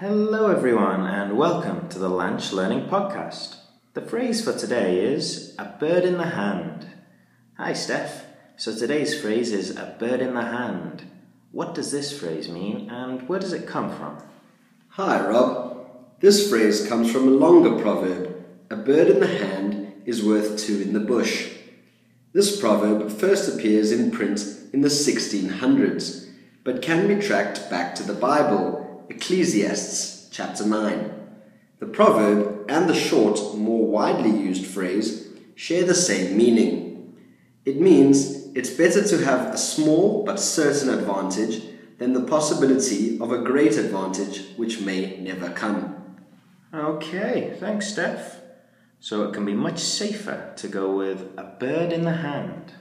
Hello, everyone, and welcome to the Lunch Learning Podcast. The phrase for today is a bird in the hand. Hi, Steph. So today's phrase is a bird in the hand. What does this phrase mean and where does it come from? Hi, Rob. This phrase comes from a longer proverb A bird in the hand is worth two in the bush. This proverb first appears in print in the 1600s, but can be tracked back to the Bible Ecclesiastes chapter 9. The proverb and the short, more widely used phrase share the same meaning. It means it's better to have a small but certain advantage than the possibility of a great advantage which may never come. Okay, thanks, Steph. So it can be much safer to go with a bird in the hand.